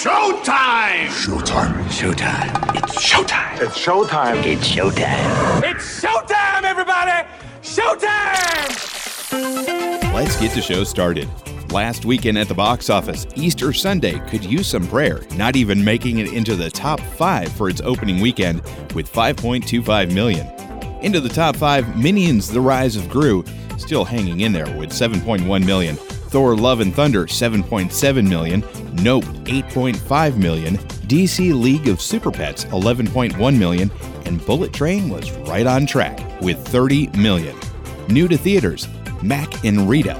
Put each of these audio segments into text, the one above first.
showtime! Showtime. Showtime. It's showtime. It's showtime. It's showtime. It's showtime, everybody! Showtime! Let's get the show started. Last weekend at the box office, Easter Sunday could use some prayer, not even making it into the top five for its opening weekend with 5.25 million. Into the top five, Minions The Rise of Gru, still hanging in there with 7.1 million. Thor Love and Thunder, 7.7 million. Nope, 8.5 million. DC League of Super Pets, 11.1 million. And Bullet Train was right on track with 30 million. New to theaters, Mack and Rita.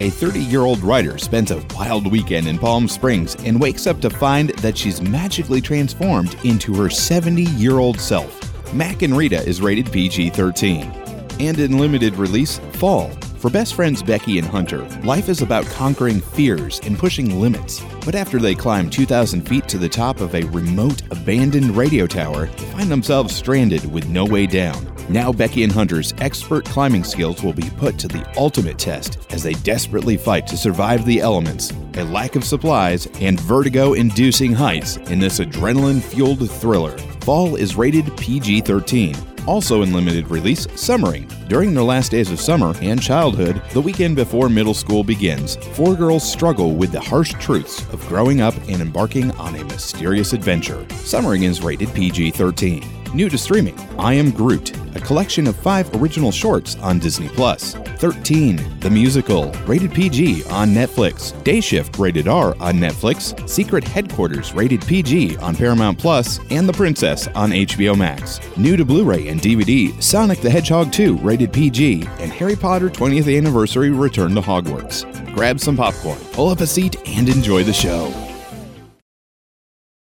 A 30 year old writer spends a wild weekend in Palm Springs and wakes up to find that she's magically transformed into her 70 year old self. Mack and Rita is rated PG 13. And in limited release, Fall. For best friends Becky and Hunter, life is about conquering fears and pushing limits. But after they climb 2,000 feet to the top of a remote, abandoned radio tower, they find themselves stranded with no way down. Now, Becky and Hunter's expert climbing skills will be put to the ultimate test as they desperately fight to survive the elements, a lack of supplies, and vertigo inducing heights in this adrenaline fueled thriller. Fall is rated PG 13. Also in limited release, Summering. During their last days of summer and childhood, the weekend before middle school begins, four girls struggle with the harsh truths of growing up and embarking on a mysterious adventure. Summering is rated PG 13. New to streaming, I Am Groot, a collection of five original shorts on Disney Plus. 13, The Musical, rated PG on Netflix. Day Shift, rated R on Netflix. Secret Headquarters, rated PG on Paramount Plus, and The Princess on HBO Max. New to Blu-ray and DVD, Sonic the Hedgehog 2, rated PG, and Harry Potter 20th Anniversary Return to Hogwarts. Grab some popcorn, pull up a seat, and enjoy the show.